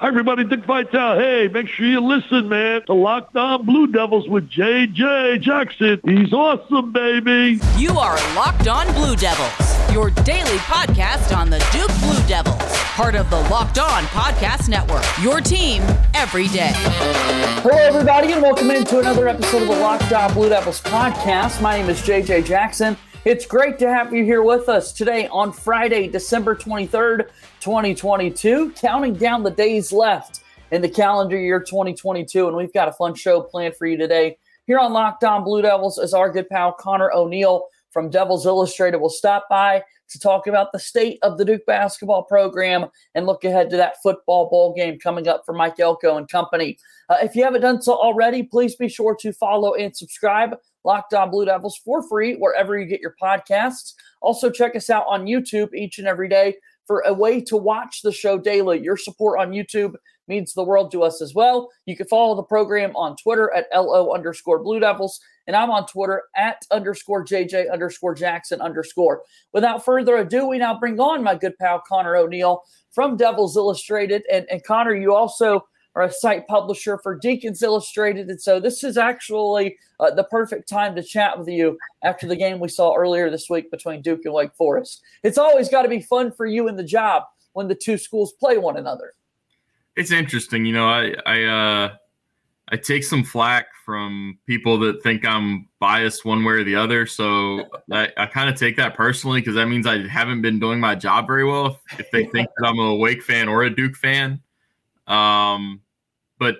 Hi, everybody. Dick Vitale. Hey, make sure you listen, man. To Locked On Blue Devils with JJ Jackson. He's awesome, baby. You are Locked On Blue Devils, your daily podcast on the Duke Blue Devils, part of the Locked On Podcast Network. Your team every day. Hello, everybody, and welcome into another episode of the Locked On Blue Devils podcast. My name is JJ Jackson. It's great to have you here with us today on Friday, December 23rd, 2022, counting down the days left in the calendar year 2022. And we've got a fun show planned for you today here on Locked On Blue Devils as our good pal Connor O'Neill from Devils Illustrated will stop by to talk about the state of the Duke basketball program and look ahead to that football bowl game coming up for Mike Elko and company. Uh, if you haven't done so already, please be sure to follow and subscribe Locked On Blue Devils for free wherever you get your podcasts. Also, check us out on YouTube each and every day for a way to watch the show daily. Your support on YouTube means the world to us as well. You can follow the program on Twitter at LO underscore Blue Devils, and I'm on Twitter at underscore JJ underscore Jackson underscore. Without further ado, we now bring on my good pal Connor O'Neill from Devils Illustrated. And, and Connor, you also are a site publisher for Deacons Illustrated. And so this is actually uh, the perfect time to chat with you after the game we saw earlier this week between Duke and Wake Forest. It's always got to be fun for you in the job when the two schools play one another. It's interesting. You know, I, I, uh, I take some flack from people that think I'm biased one way or the other. So I, I kind of take that personally because that means I haven't been doing my job very well if, if they think that I'm a Wake fan or a Duke fan. Um, but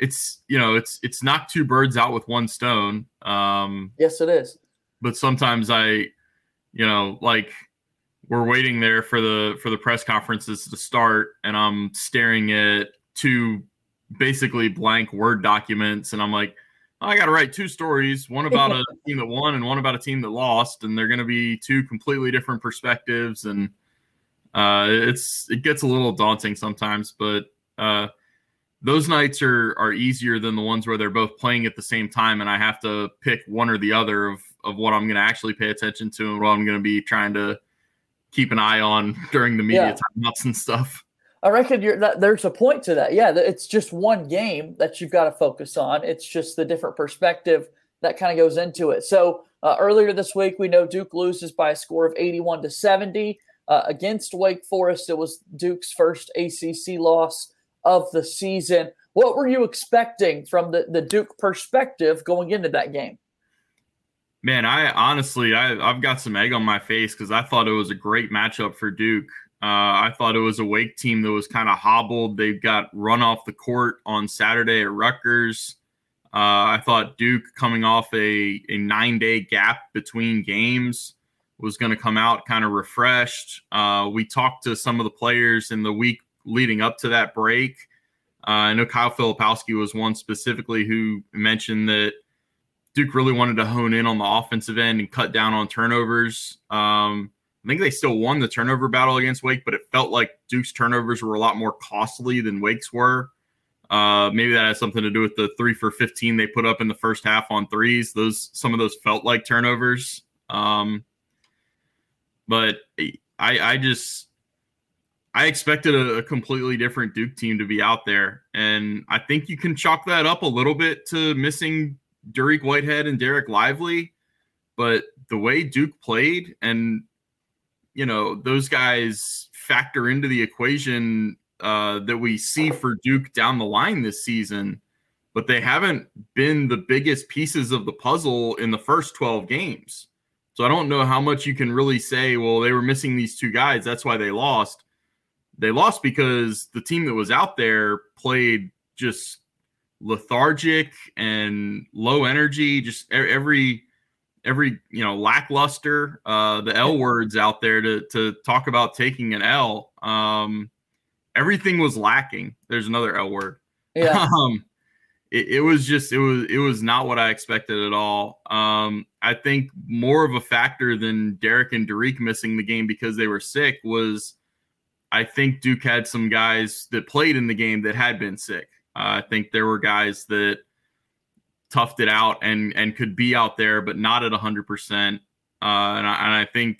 it's you know it's it's knock two birds out with one stone. Um, yes, it is. But sometimes I, you know, like we're waiting there for the for the press conferences to start, and I'm staring at two basically blank word documents, and I'm like. I got to write two stories, one about a team that won and one about a team that lost, and they're going to be two completely different perspectives, and uh, it's it gets a little daunting sometimes. But uh, those nights are are easier than the ones where they're both playing at the same time, and I have to pick one or the other of of what I'm going to actually pay attention to and what I'm going to be trying to keep an eye on during the media yeah. timeouts and stuff. I reckon that, there's a point to that. Yeah, it's just one game that you've got to focus on. It's just the different perspective that kind of goes into it. So uh, earlier this week, we know Duke loses by a score of 81 to 70 uh, against Wake Forest. It was Duke's first ACC loss of the season. What were you expecting from the, the Duke perspective going into that game? Man, I honestly, I, have got some egg on my face because I thought it was a great matchup for Duke. Uh, I thought it was a Wake team that was kind of hobbled. They got run off the court on Saturday at Rutgers. Uh, I thought Duke, coming off a, a nine day gap between games, was going to come out kind of refreshed. Uh, we talked to some of the players in the week leading up to that break. Uh, I know Kyle Filipowski was one specifically who mentioned that Duke really wanted to hone in on the offensive end and cut down on turnovers. Um, I think they still won the turnover battle against Wake, but it felt like Duke's turnovers were a lot more costly than Wake's were. Uh, maybe that has something to do with the three for 15 they put up in the first half on threes. Those some of those felt like turnovers. Um, but I, I just I expected a, a, completely different Duke team to be out there, and I think you can chalk that up a little bit to missing Dariq Whitehead and Dereck Lively, but the way Duke played, and you know those guys factor into the equation uh, that we see for Duke down the line this season, but they haven't been the biggest pieces of the puzzle in the first twelve games. So I don't know how much you can really say. Well, they were missing these two guys, that's why they lost they lost because the team that was out there played just lethargic and low energy just every every you know lackluster uh the l words out there to to talk about taking an l. Um everything was lacking. There's another l word. Yeah. Um it, it was just it was it was not what i expected at all. Um i think more of a factor than dereck and Dariq missing the game because they were sick was I think Duke had some guys that played in the game that had been sick. Uh, I think there were guys that toughed it out and and could be out there, but not at hundred uh, percent. And, and I think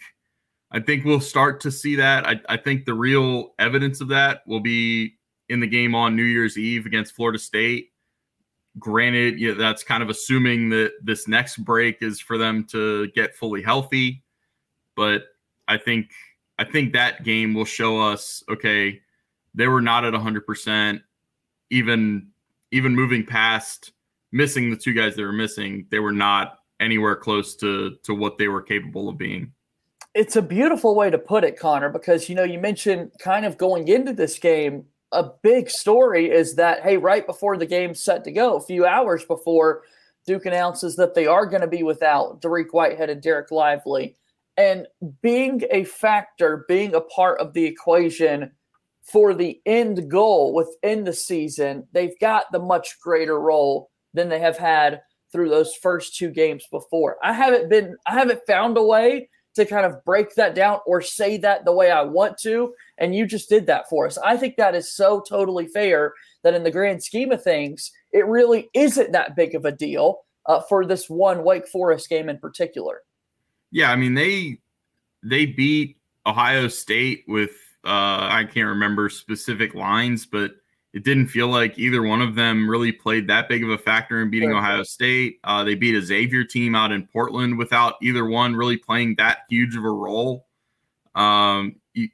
I think we'll start to see that. I, I think the real evidence of that will be in the game on New Year's Eve against Florida State. Granted, yeah, that's kind of assuming that this next break is for them to get fully healthy, but I think I think that game will show us okay, they were not at 100% even even moving past missing the two guys they were missing, they were not anywhere close to to what they were capable of being. It's a beautiful way to put it, Connor, because you know you mentioned kind of going into this game. A big story is that hey, right before the game's set to go, a few hours before, Duke announces that they are going to be without Dariq Whitehead and Dereck Lively, and being a factor, being a part of the equation for the end goal within the season, they've got the much greater role than they have had through those first two games before. I haven't been I haven't found a way to kind of break that down or say that the way I want to and you just did that for us. I think that is so totally fair that in the grand scheme of things it really isn't that big of a deal uh, for this one Wake Forest game in particular. Yeah, I mean they they beat Ohio State with uh, I can't remember specific lines, but it didn't feel like either one of them really played that big of a factor in beating Ohio State. Uh, they beat a Xavier team out in Portland without either one really playing that huge of a role. Um, you,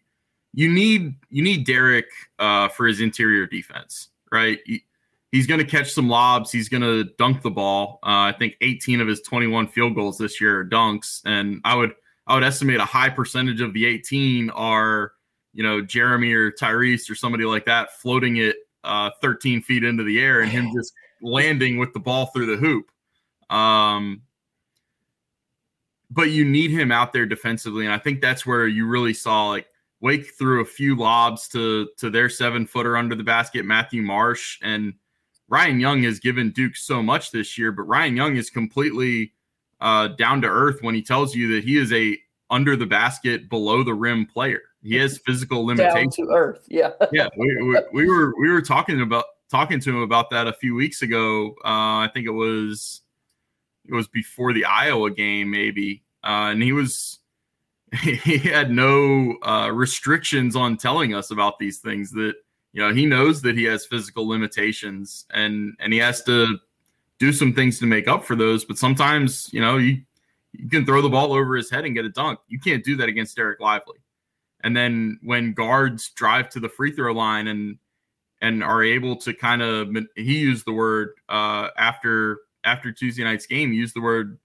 you need you need Dereck uh, for his interior defense, right? He, he's going to catch some lobs. He's going to dunk the ball. Uh, I think 18 of his 21 field goals this year are dunks, and I would I would estimate a high percentage of the 18 are you know Jeremy or Tyrese or somebody like that floating it uh, 13 feet into the air and him just landing with the ball through the hoop. Um, but you need him out there defensively, and I think that's where you really saw like Wake threw a few lobs to to their seven footer under the basket, Matthew Marsh, and Ryan Young has given Duke so much this year, but Ryan Young is completely uh, down to earth when he tells you that he is a under the basket, below the rim player. He has physical limitations. Down to earth, yeah. yeah, we, we, we, were we were talking about talking to him about that a few weeks ago. Uh, I think it was it was before the Iowa game, maybe, uh, and he was he had no uh, restrictions on telling us about these things. That you know he knows that he has physical limitations, and and he has to do some things to make up for those. But sometimes you know you you can throw the ball over his head and get a dunk. You can't do that against Dereck Lively. And then when guards drive to the free throw line and and are able to kind of he used the word uh, after after Tuesday night's game, used the word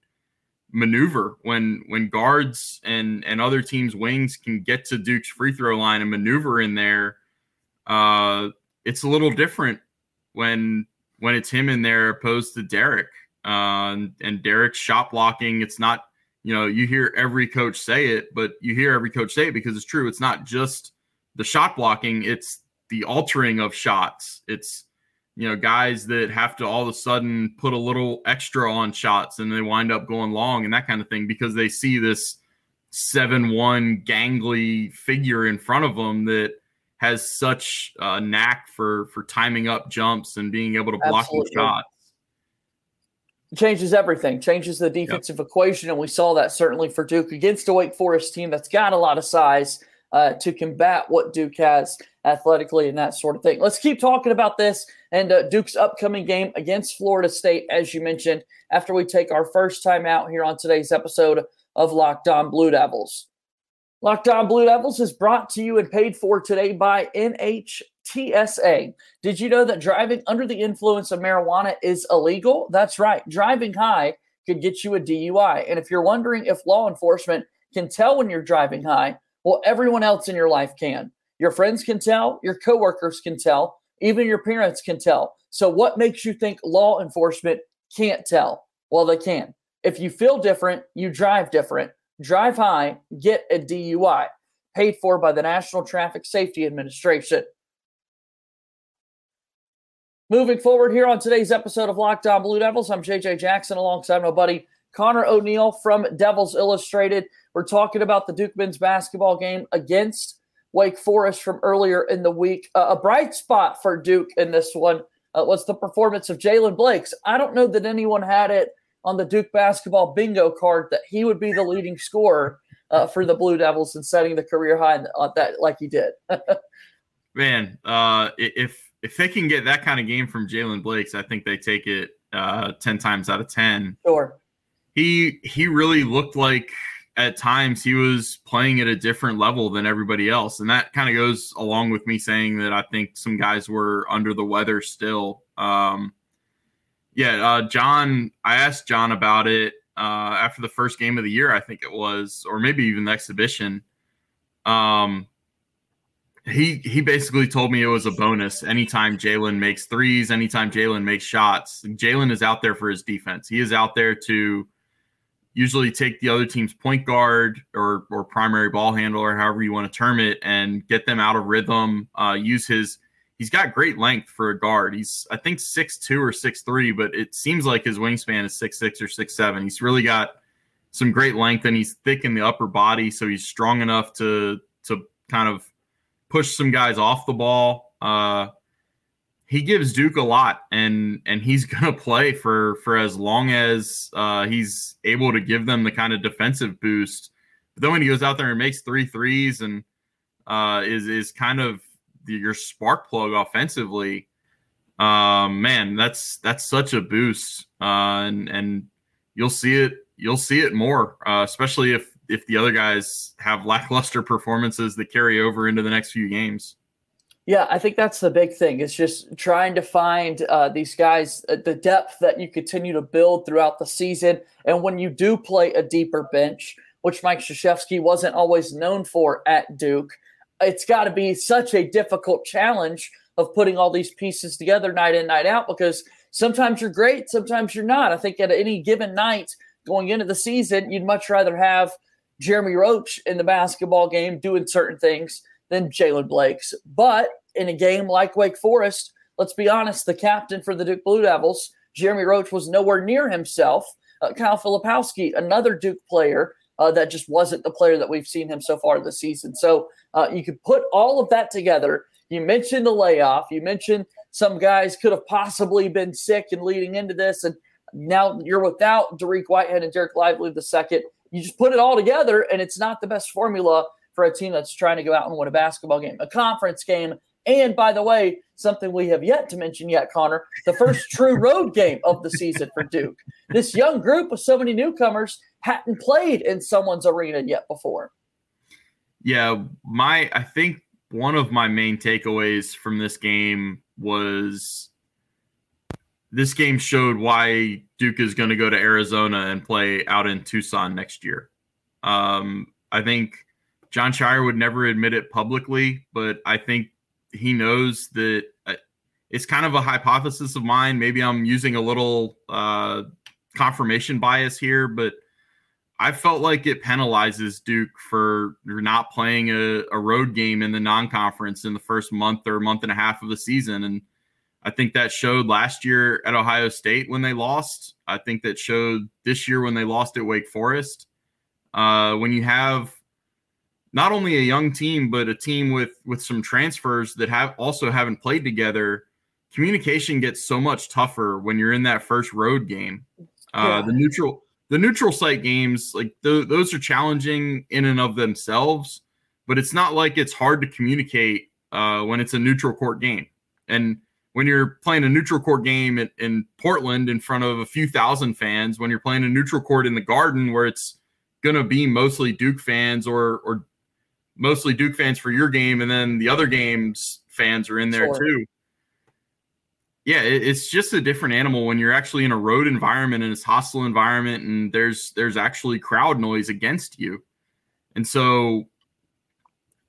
maneuver when when guards and and other teams wings can get to Duke's free throw line and maneuver in there. Uh, it's a little different when when it's him in there opposed to Dereck. Uh, and, and Dereck's shot blocking, it's not you know, you hear every coach say it, but you hear every coach say it because it's true. It's not just the shot blocking, it's the altering of shots. It's, you know, guys that have to all of a sudden put a little extra on shots and they wind up going long and that kind of thing because they see this 7 1 gangly figure in front of them that has such a knack for for timing up jumps and being able to block the shot changes everything, changes the defensive yep. equation. And we saw that certainly for Duke against a Wake Forest team that's got a lot of size uh, to combat what Duke has athletically and that sort of thing. Let's keep talking about this and uh, Duke's upcoming game against Florida State, as you mentioned, after we take our first time out here on today's episode of Locked On Blue Devils. Locked On Blue Devils is brought to you and paid for today by NH TSA. Did you know that driving under the influence of marijuana is illegal? That's right. Driving high could get you a DUI. And if you're wondering if law enforcement can tell when you're driving high, well, everyone else in your life can. Your friends can tell, your coworkers can tell, even your parents can tell. So, what makes you think law enforcement can't tell? Well, they can. If you feel different, you drive different. Drive high, get a DUI. Paid for by the National Traffic Safety Administration. Moving forward here on today's episode of Locked On Blue Devils, I'm JJ Jackson alongside my buddy Connor O'Neill from Devils Illustrated. We're talking about the Duke men's basketball game against Wake Forest from earlier in the week. Uh, a bright spot for Duke in this one uh, was the performance of Jaylen Blakes. I don't know that anyone had it on the Duke basketball bingo card that he would be the leading scorer uh, for the Blue Devils and setting the career high on that like he did. Man, uh, if if they can get that kind of game from Jaylen Blakes, I think they take it uh, ten times out of ten. Sure. He he really looked like at times he was playing at a different level than everybody else, and that kind of goes along with me saying that I think some guys were under the weather still. Um, yeah, uh, Jon. I asked Jon about it uh, after the first game of the year, I think it was, or maybe even the exhibition. Um, he he basically told me it was a bonus anytime Jaylen makes threes, anytime Jaylen makes shots. Jaylen is out there for his defense. He is out there to usually take the other team's point guard or or primary ball handler, however you want to term it, and get them out of rhythm. Uh, use his he's got great length for a guard. He's I think six two or six three, but it seems like his wingspan is six six or six seven. He's really got some great length and he's thick in the upper body, so he's strong enough to to kind of push some guys off the ball. Uh, he gives Duke a lot, and and he's gonna play for for as long as uh, he's able to give them the kind of defensive boost. But then when he goes out there and makes three threes and uh, is is kind of your spark plug offensively, um, man, that's that's such a boost, uh, and and you'll see it you'll see it more, uh, especially if if the other guys have lackluster performances that carry over into the next few games. Yeah, I think that's the big thing. It's just trying to find uh, these guys uh, the depth that you continue to build throughout the season, and when you do play a deeper bench, which Mike Krzyzewski wasn't always known for at Duke, it's got to be such a difficult challenge of putting all these pieces together night in night out because sometimes you're great, sometimes you're not. I think at any given night going into the season, you'd much rather have Jeremy Roach in the basketball game doing certain things than Jaylen Blakes. But in a game like Wake Forest, let's be honest, the captain for the Duke Blue Devils, Jeremy Roach, was nowhere near himself. Uh, Kyle Filipowski, another Duke player uh, that just wasn't the player that we've seen him so far this season. So uh, you could put all of that together. You mentioned the layoff. You mentioned some guys could have possibly been sick and leading into this, and now you're without Dariq Whitehead and Dereck Lively the second you just put it all together, and it's not the best formula for a team that's trying to go out and win a basketball game, a conference game. And by the way, something we have yet to mention yet, Connor, the first true road game of the season for Duke. This young group with so many newcomers hadn't played in someone's arena yet before. Yeah, my I think one of my main takeaways from this game was this game showed why Duke is going to go to Arizona and play out in Tucson next year. Um, I think Jon Scheyer would never admit it publicly, but I think he knows that uh, it's kind of a hypothesis of mine. Maybe I'm using a little uh, confirmation bias here, but I felt like it penalizes Duke for not playing a, a road game in the non conference in the first month or month and a half of the season. And I think that showed last year at Ohio State when they lost. I think that showed this year when they lost at Wake Forest. Uh, when you have not only a young team but a team with with some transfers that have also haven't played together, communication gets so much tougher when you're in that first road game. Uh, yeah. The neutral the neutral site games like th- those are challenging in and of themselves, but it's not like it's hard to communicate uh, when it's a neutral court game and when you're playing a neutral court game in, in, Portland in front of a few thousand fans, when you're playing a neutral court in the Garden where it's going to be mostly Duke fans or or mostly Duke fans for your game, and then the other games fans are in there sure. too. Yeah, it, it's just a different animal when you're actually in a road environment and it's hostile environment, and there's there's actually crowd noise against you, and so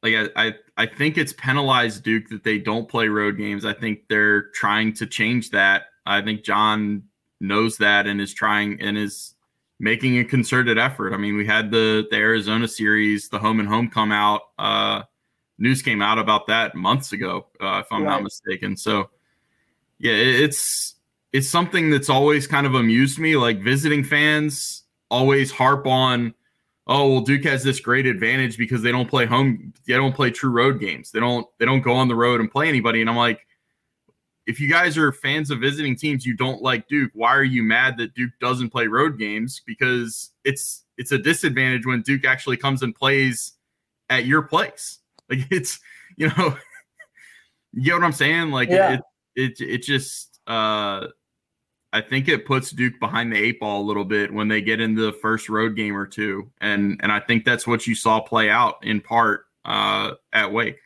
like I, I I think it's penalized Duke that they don't play road games. I think they're trying to change that. I think Jon knows that and is trying and is making a concerted effort. I mean, we had the the Arizona series, the home and home come out. Uh, news came out about that months ago, uh, if I'm right. not mistaken. So, yeah, it's it's something that's always kind of amused me. Like visiting fans always harp on oh well duke has this great advantage because they don't play home they don't play true road games they don't they don't go on the road and play anybody and i'm like if you guys are fans of visiting teams you don't like duke why are you mad that duke doesn't play road games because it's it's a disadvantage when duke actually comes and plays at your place like it's you know You get what I'm saying? Like Yeah. it, it, it just, uh, I think it puts Duke behind the eight ball a little bit when they get into the first road game or two, and and I think that's what you saw play out in part uh, at Wake.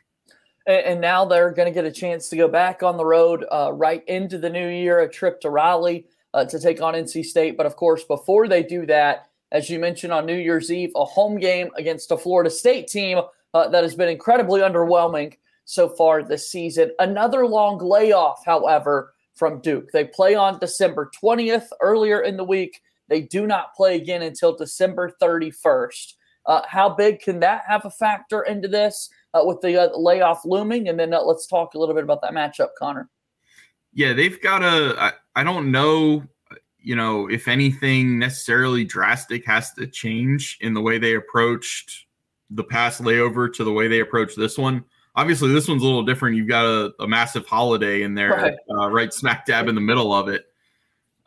And, now they're going to get a chance to go back on the road uh, right into the new year, a trip to Raleigh uh, to take on NC State. But of course, before they do that, as you mentioned on New Year's Eve, a home game against a Florida State team uh, that has been incredibly underwhelming so far this season. Another long layoff, however, from Duke. They play on December 20th earlier in the week. They do not play again until December 31st. Uh, how big can that have a factor into this uh, with the uh, layoff looming? And then uh, let's talk a little bit about that matchup, Connor. Yeah, they've got a. I, I don't know, you know, if anything necessarily drastic has to change in the way they approached the past layover to the way they approach this one. Obviously, this one's a little different. You've got a, a massive holiday in there, Right. uh, right smack dab in the middle of it.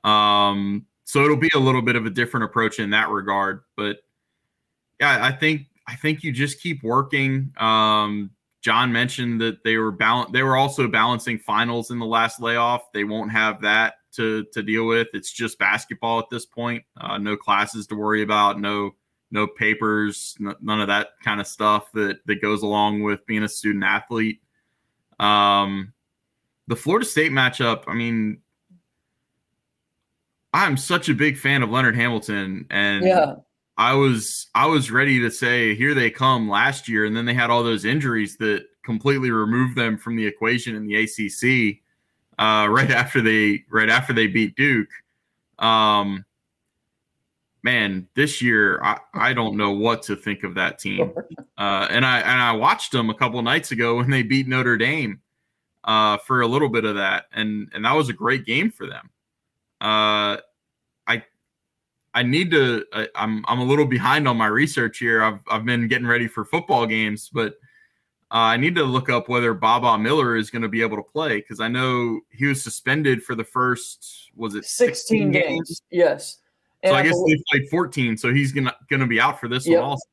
Um, so it'll be a little bit of a different approach in that regard. But yeah, I think I think you just keep working. Um, Jon mentioned that they were balan- they were also balancing finals in the last layoff. They won't have that to to deal with. It's just basketball at this point. Uh, no classes to worry about. No no papers. n- none of that kind of stuff that that goes along with being a student athlete. Um, the Florida State matchup. I mean, I'm such a big fan of Leonard Hamilton, and Yeah, I was I was ready to say here they come last year, and then they had all those injuries that completely removed them from the equation in the ACC. Uh, right after they right after they beat Duke, um, man, this year I, I don't know what to think of that team. Uh, and I and I watched them a couple nights ago when they beat Notre Dame uh, for a little bit of that, and and that was a great game for them. Uh, I I need to. I, I'm I'm a little behind on my research here. I've I've been getting ready for football games, but uh, I need to look up whether Baba Miller is going to be able to play because I know he was suspended for the first was it 16 games. Yes. So I guess believe- they played 14, so he's gonna gonna be out for this Yep. one also.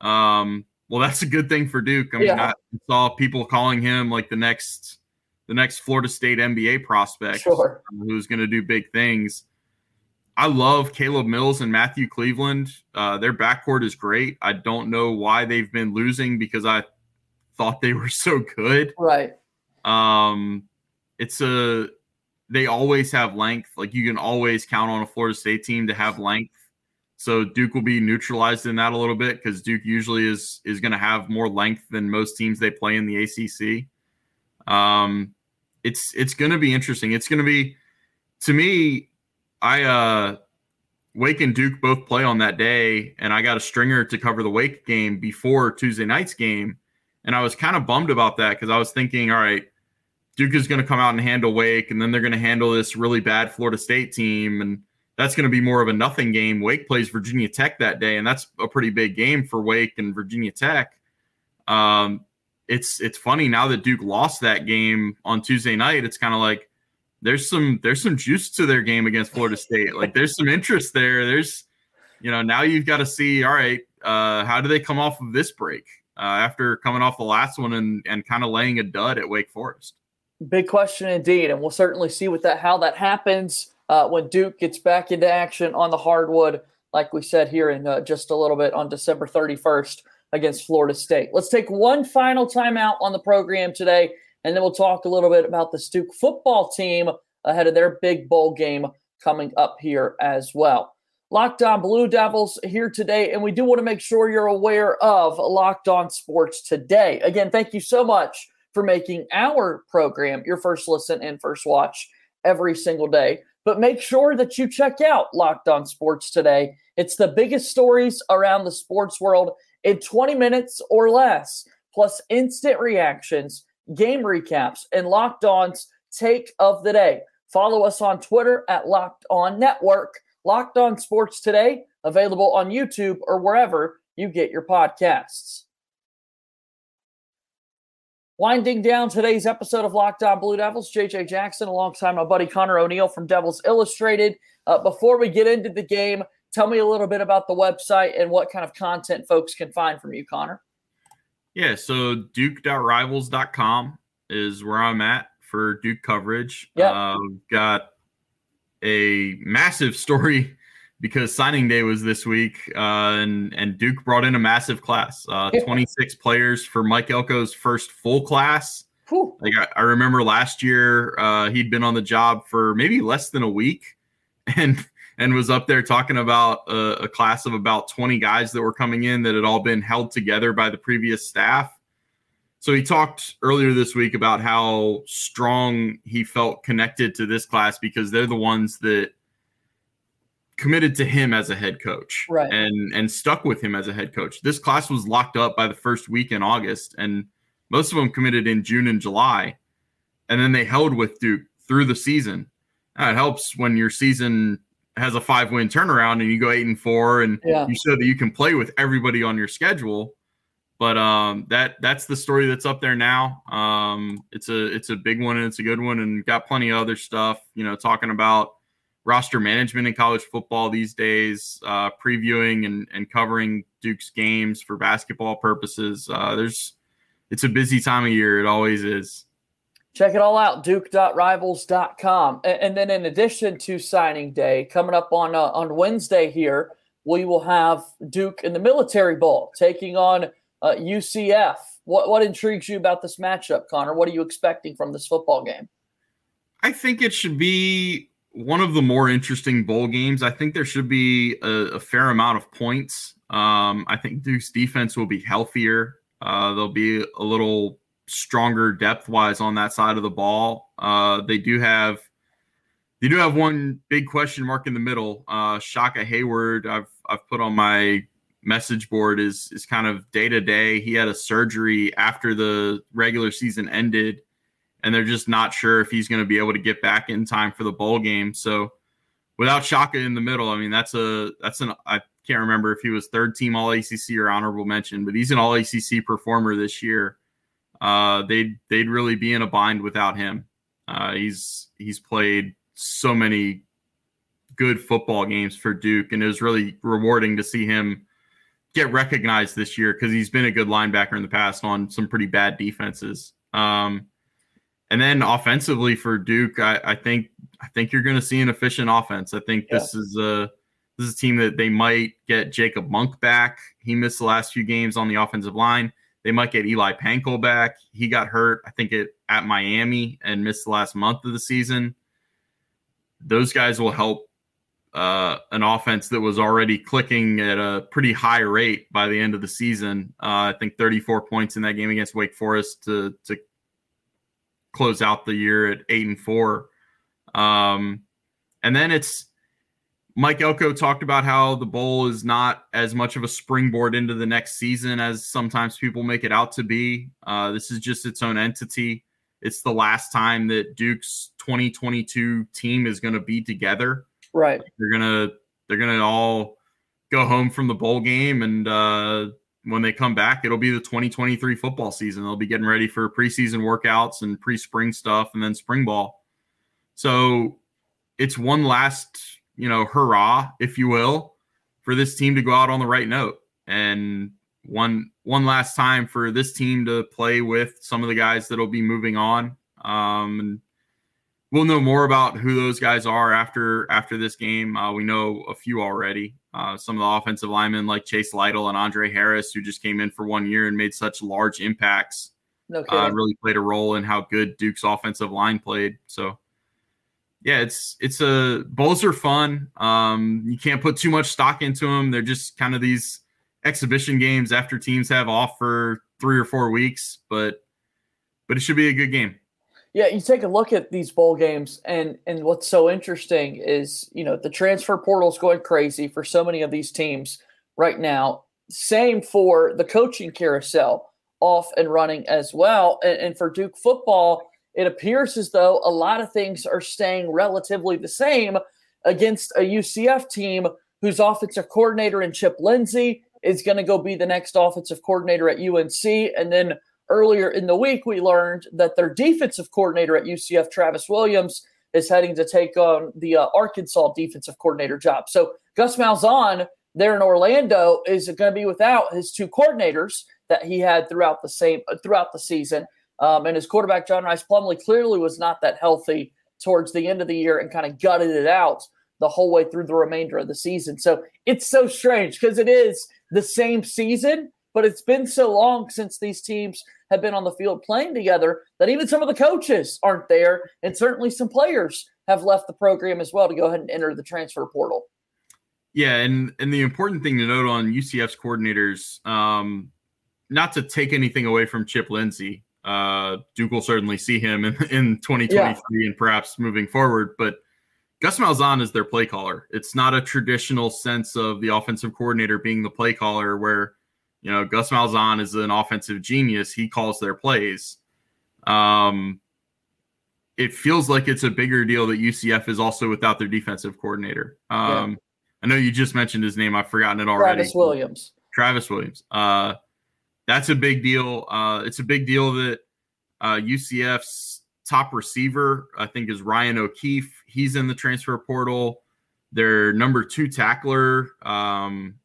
Um, well, that's a good thing for Duke. I mean, Yeah. I saw people calling him like the next the next Florida State NBA prospect Sure. who's going to do big things. I love Caleb Mills and Matthew Cleveland. Uh, their backcourt is great. I don't know why they've been losing because I thought they were so good. Right. Um, it's a they always have length. Like you can always count on a Florida State team to have length. So Duke will be neutralized in that a little bit because Duke usually is is going to have more length than most teams they play in the ACC. Um, it's it's going to be interesting. It's going to be to me. I uh, Wake and Duke both play on that day, and I got a stringer to cover the Wake game before Tuesday night's game, and I was kind of bummed about that because I was thinking, all right, Duke is going to come out and handle Wake, and then they're going to handle this really bad Florida State team, and that's going to be more of a nothing game. Wake plays Virginia Tech that day, and that's a pretty big game for Wake and Virginia Tech. Um, it's it's funny now that Duke lost that game on Tuesday night. It's kind of like there's some there's some juice to their game against Florida State. Like there's some interest there. There's you know now you've got to see all right uh, how do they come off of this break uh, after coming off the last one and and kind of laying a dud at Wake Forest. Big question indeed, and we'll certainly see what that how that happens uh, when Duke gets back into action on the hardwood, like we said here in uh, just a little bit on December 31st against Florida State. Let's take one final timeout on the program today, and then we'll talk a little bit about the Duke football team ahead of their big bowl game coming up here as well. Locked on Blue Devils here today, and we do want to make sure you're aware of Locked On Sports today. Again, thank you so much for making our program your first listen and first watch every single day. But make sure that you check out Locked On Sports today. It's the biggest stories around the sports world in 20 minutes or less, plus instant reactions, game recaps, and Locked On's take of the day. Follow us on Twitter at Locked On Network. Locked On Sports today, available on YouTube or wherever you get your podcasts. Winding down today's episode of Locked On Blue Devils, JJ Jackson alongside my buddy Connor O'Neill from Devils Illustrated. Uh, before we get into the game, tell me a little bit about the website and what kind of content folks can find from you, Connor. Yeah, so duke.rivals.com is where I'm at for Duke coverage. Yeah. Uh, got a massive story because signing day was this week, uh, and and Duke brought in a massive class, uh, 26 players for Mike Elko's first full class. Whew. Like I, I remember last year, uh, he'd been on the job for maybe less than a week, and and was up there talking about a, a class of about 20 guys that were coming in that had all been held together by the previous staff. So he talked earlier this week about how strong he felt connected to this class because they're the ones that committed to him as a head coach Right. and and stuck with him as a head coach. This class was locked up by the first week in August and most of them committed in June and July and then they held with Duke through the season. Now, it helps when your season has a five win turnaround and you go eight and four and Yeah. you show that you can play with everybody on your schedule. But um, that that's the story that's up there now. Um, it's a it's a big one and it's a good one and got plenty of other stuff. You know, talking about roster management in college football these days, uh, previewing and, and covering Duke's games for basketball purposes. Uh, there's it's a busy time of year. It always is. Check it all out, duke.rivals.com. And, and then in addition to signing day, coming up on uh, on Wednesday here, we will have Duke in the Military Bowl taking on uh, UCF. What what intrigues you about this matchup, Connor? What are you expecting from this football game? I think it should be one of the more interesting bowl games. I think there should be a, a fair amount of points. Um, I think Duke's defense will be healthier. Uh, they'll be a little stronger depth wise on that side of the ball. Uh, they do have they do have one big question mark in the middle. Uh, Shaka Heyward, I've I've put on my message board is is kind of day to day. He had a surgery after the regular season ended and they're just not sure if he's going to be able to get back in time for the bowl game. So without Shaka in the middle, I mean that's a that's an I can't remember if he was third team All ACC or honorable mention, but he's an All ACC performer this year. Uh, they'd they'd really be in a bind without him. Uh, he's he's played so many good football games for Duke, and it was really rewarding to see him get recognized this year because he's been a good linebacker in the past on some pretty bad defenses. Um, and then offensively for Duke, I, I think I think you're going to see an efficient offense. I think Yeah. this is a this is a team that they might get Jacob Monk back. He missed the last few games on the offensive line. They might get Eli Pancol back. He got hurt, I think, it at Miami and missed the last month of the season. Those guys will help uh, an offense that was already clicking at a pretty high rate by the end of the season. Uh, I think 34 points in that game against Wake Forest to to close out the year at eight and four. Um, and then it's Mike Elko talked about how the bowl is not as much of a springboard into the next season as sometimes people make it out to be. Uh, this is just its own entity. It's the last time that Duke's 2022 team is going to be together. Right. They're gonna they're gonna all go home from the bowl game, and uh, when they come back, it'll be the 2023 football season. They'll be getting ready for preseason workouts and pre-spring stuff, and then spring ball. So it's one last you know hurrah, if you will, for this team to go out on the right note, and one one last time for this team to play with some of the guys that'll be moving on. Um, and we'll know more about who those guys are after after this game. Uh, we know a few already. Uh, some of the offensive linemen like Chance Lytle and Andre Harris, who just came in for one year and made such large impacts, No uh, really played a role in how good Duke's offensive line played. So, yeah, it's it's a bowls are fun. Um, you can't put too much stock into them. They're just kind of these exhibition games after teams have off for three or four weeks, but but it should be a good game. Yeah, you take a look at these bowl games, and and what's so interesting is you know the transfer portal is going crazy for so many of these teams right now. Same for the coaching carousel off and running as well, and, and for Duke football, it appears as though a lot of things are staying relatively the same against a UCF team whose offensive coordinator and Chip Lindsey is going to go be the next offensive coordinator at UNC, and then earlier in the week, we learned that their defensive coordinator at UCF, Travis Williams, is heading to take on the uh, Arkansas defensive coordinator job. So Gus Malzahn there in Orlando is going to be without his two coordinators that he had throughout the same throughout the season. Um, and his quarterback John Rhys Plumlee clearly was not that healthy towards the end of the year and kind of gutted it out the whole way through the remainder of the season. So it's so strange because it is the same season, but it's been so long since these teams have been on the field playing together that even some of the coaches aren't there, and certainly some players have left the program as well to go ahead and enter the transfer portal. Yeah, and and the important thing to note on UCF's coordinators, um, not to take anything away from Chip Lindsey, uh, Duke will certainly see him in, in 2023 yeah. and perhaps moving forward, but Gus Malzahn is their play caller. It's not a traditional sense of the offensive coordinator being the play caller where, you know, Gus Malzahn is an offensive genius. He calls their plays. Um, it feels like it's a bigger deal that UCF is also without their defensive coordinator. Um, yeah. I know you just mentioned his name. I've forgotten it already. Travis Williams. Travis Williams. Uh, that's a big deal. Uh, it's a big deal that uh, UCF's top receiver, I think, is Ryan O'Keefe. He's in the transfer portal. Their number two tackler, um,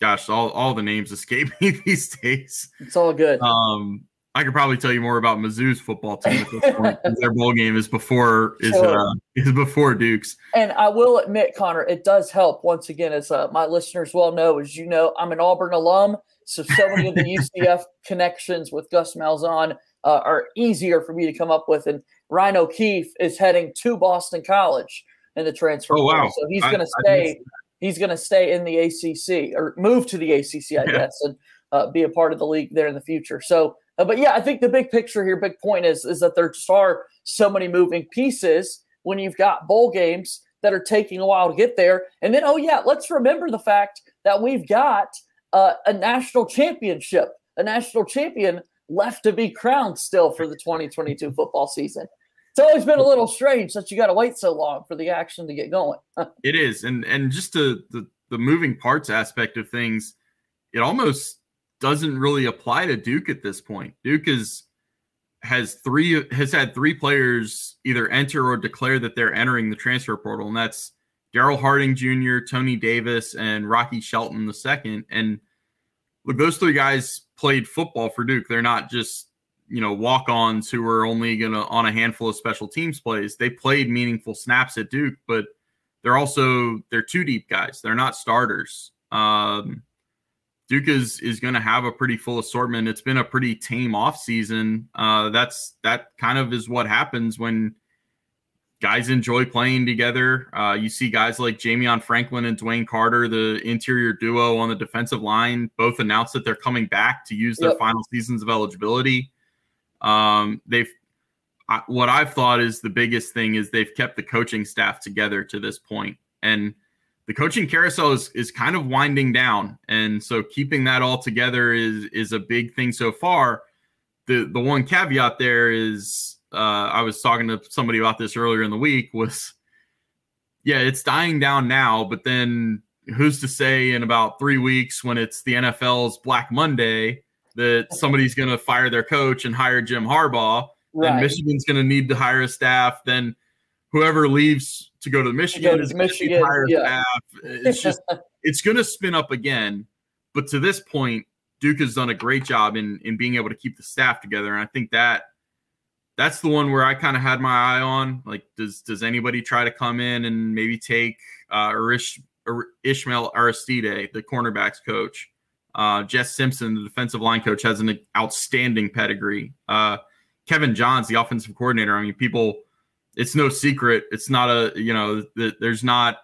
gosh, all, all the names escape me these days. It's all good. Um, I could probably tell you more about Mizzou's football team at this point. their bowl game is before is sure. uh, is before Duke's. And I will admit, Connor, it does help once again, as uh, my listeners well know, as you know, I'm an Auburn alum, so so many of the UCF connections with Gus Malzahn uh, are easier for me to come up with. And Ryan O'Keefe is heading to Boston College in the transfer. Oh wow! So he's going to stay. He's going to stay in the ACC or move to the ACC, I yeah. guess, and uh, be a part of the league there in the future. So, uh, but yeah, I think the big picture here, big point is is that there just are so many moving pieces when you've got bowl games that are taking a while to get there, and then oh yeah, let's remember the fact that we've got uh, a national championship, a national champion left to be crowned still for the 2022 football season. It's always been a little strange that you got to wait so long for the action to get going. it is, and and just to, the the moving parts aspect of things, it almost doesn't really apply to Duke at this point. Duke is has three has had three players either enter or declare that they're entering the transfer portal, and that's Darrell Harding Jr., Tony Davis, and Rocky Shelton II. And look, those three guys played football for Duke. They're not just you know walk-ons who are only gonna on a handful of special teams plays. They played meaningful snaps at Duke, but they're also they're two deep guys. They're not starters. Um, Duke is is going to have a pretty full assortment. It's been a pretty tame off season. Uh, that's that kind of is what happens when guys enjoy playing together. Uh, you see guys like Jamion Franklin and DeWayne Carter, the interior duo on the defensive line, both announced that they're coming back to use their yep. final seasons of eligibility. Um, they've I, what I've thought is the biggest thing is they've kept the coaching staff together to this point, and the coaching carousel is is kind of winding down, and so keeping that all together is is a big thing so far. The the one caveat there is uh, I was talking to somebody about this earlier in the week was, yeah, it's dying down now, but then who's to say in about three weeks when it's the NFL's Black Monday that somebody's going to fire their coach and hire Jim Harbaugh, right. and Michigan's going to need to hire a staff, then whoever leaves to go to Michigan is Michigan, hire yeah. staff. It's just it's going to spin up again. But to this point, Duke has done a great job in in being able to keep the staff together, and I think that that's the one where I kind of had my eye on. Like, does does anybody try to come in and maybe take uh, Ishmael Aristide, the cornerbacks coach? Uh, Jess Simpson, the defensive line coach, has an outstanding pedigree. Uh, Kevin Johns, the offensive coordinator. I mean, people, it's no secret. It's not a you know, the, there's not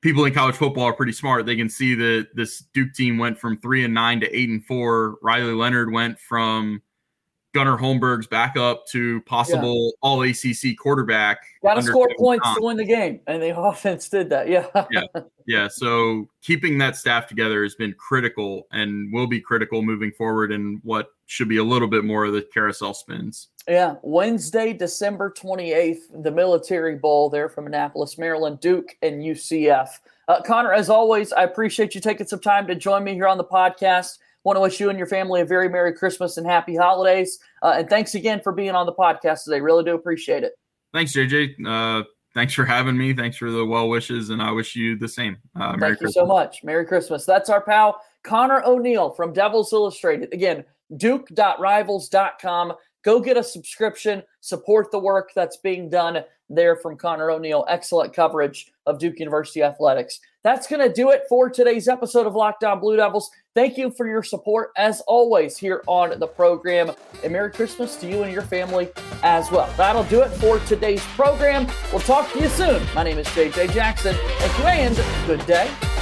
people in college football are pretty smart. They can see that this Duke team went from three and nine to eight and four. Riley Leonard went from Gunnar Holmberg's backup to possible yeah. all ACC quarterback. Got to score points to win the game, and the offense did that. Yeah, yeah, yeah. So keeping that staff together has been critical, and will be critical moving forward. In what should be a little bit more of the carousel spins. Yeah, Wednesday, December twenty eighth, the Military Bowl there from Annapolis, Maryland, Duke and UCF. Uh, Connor, as always, I appreciate you taking some time to join me here on the podcast. Want to wish you and your family a very Merry Christmas and Happy Holidays. Uh, and thanks again for being on the podcast today. Really do appreciate it. Thanks, JJ. Uh, thanks for having me. Thanks for the well wishes, and I wish you the same. Uh, Thank Merry you Christmas. so much. Merry Christmas. That's our pal Connor O'Neill from Devils Illustrated. Again, Duke.rivals.com. Go get a subscription. Support the work that's being done there from Connor O'Neill. Excellent coverage of Duke University athletics. That's going to do it for today's episode of Locked On Blue Devils. Thank you for your support as always here on the program. And Merry Christmas to you and your family as well. That'll do it for today's program. We'll talk to you soon. My name is JJ Jackson. Thank you and good day.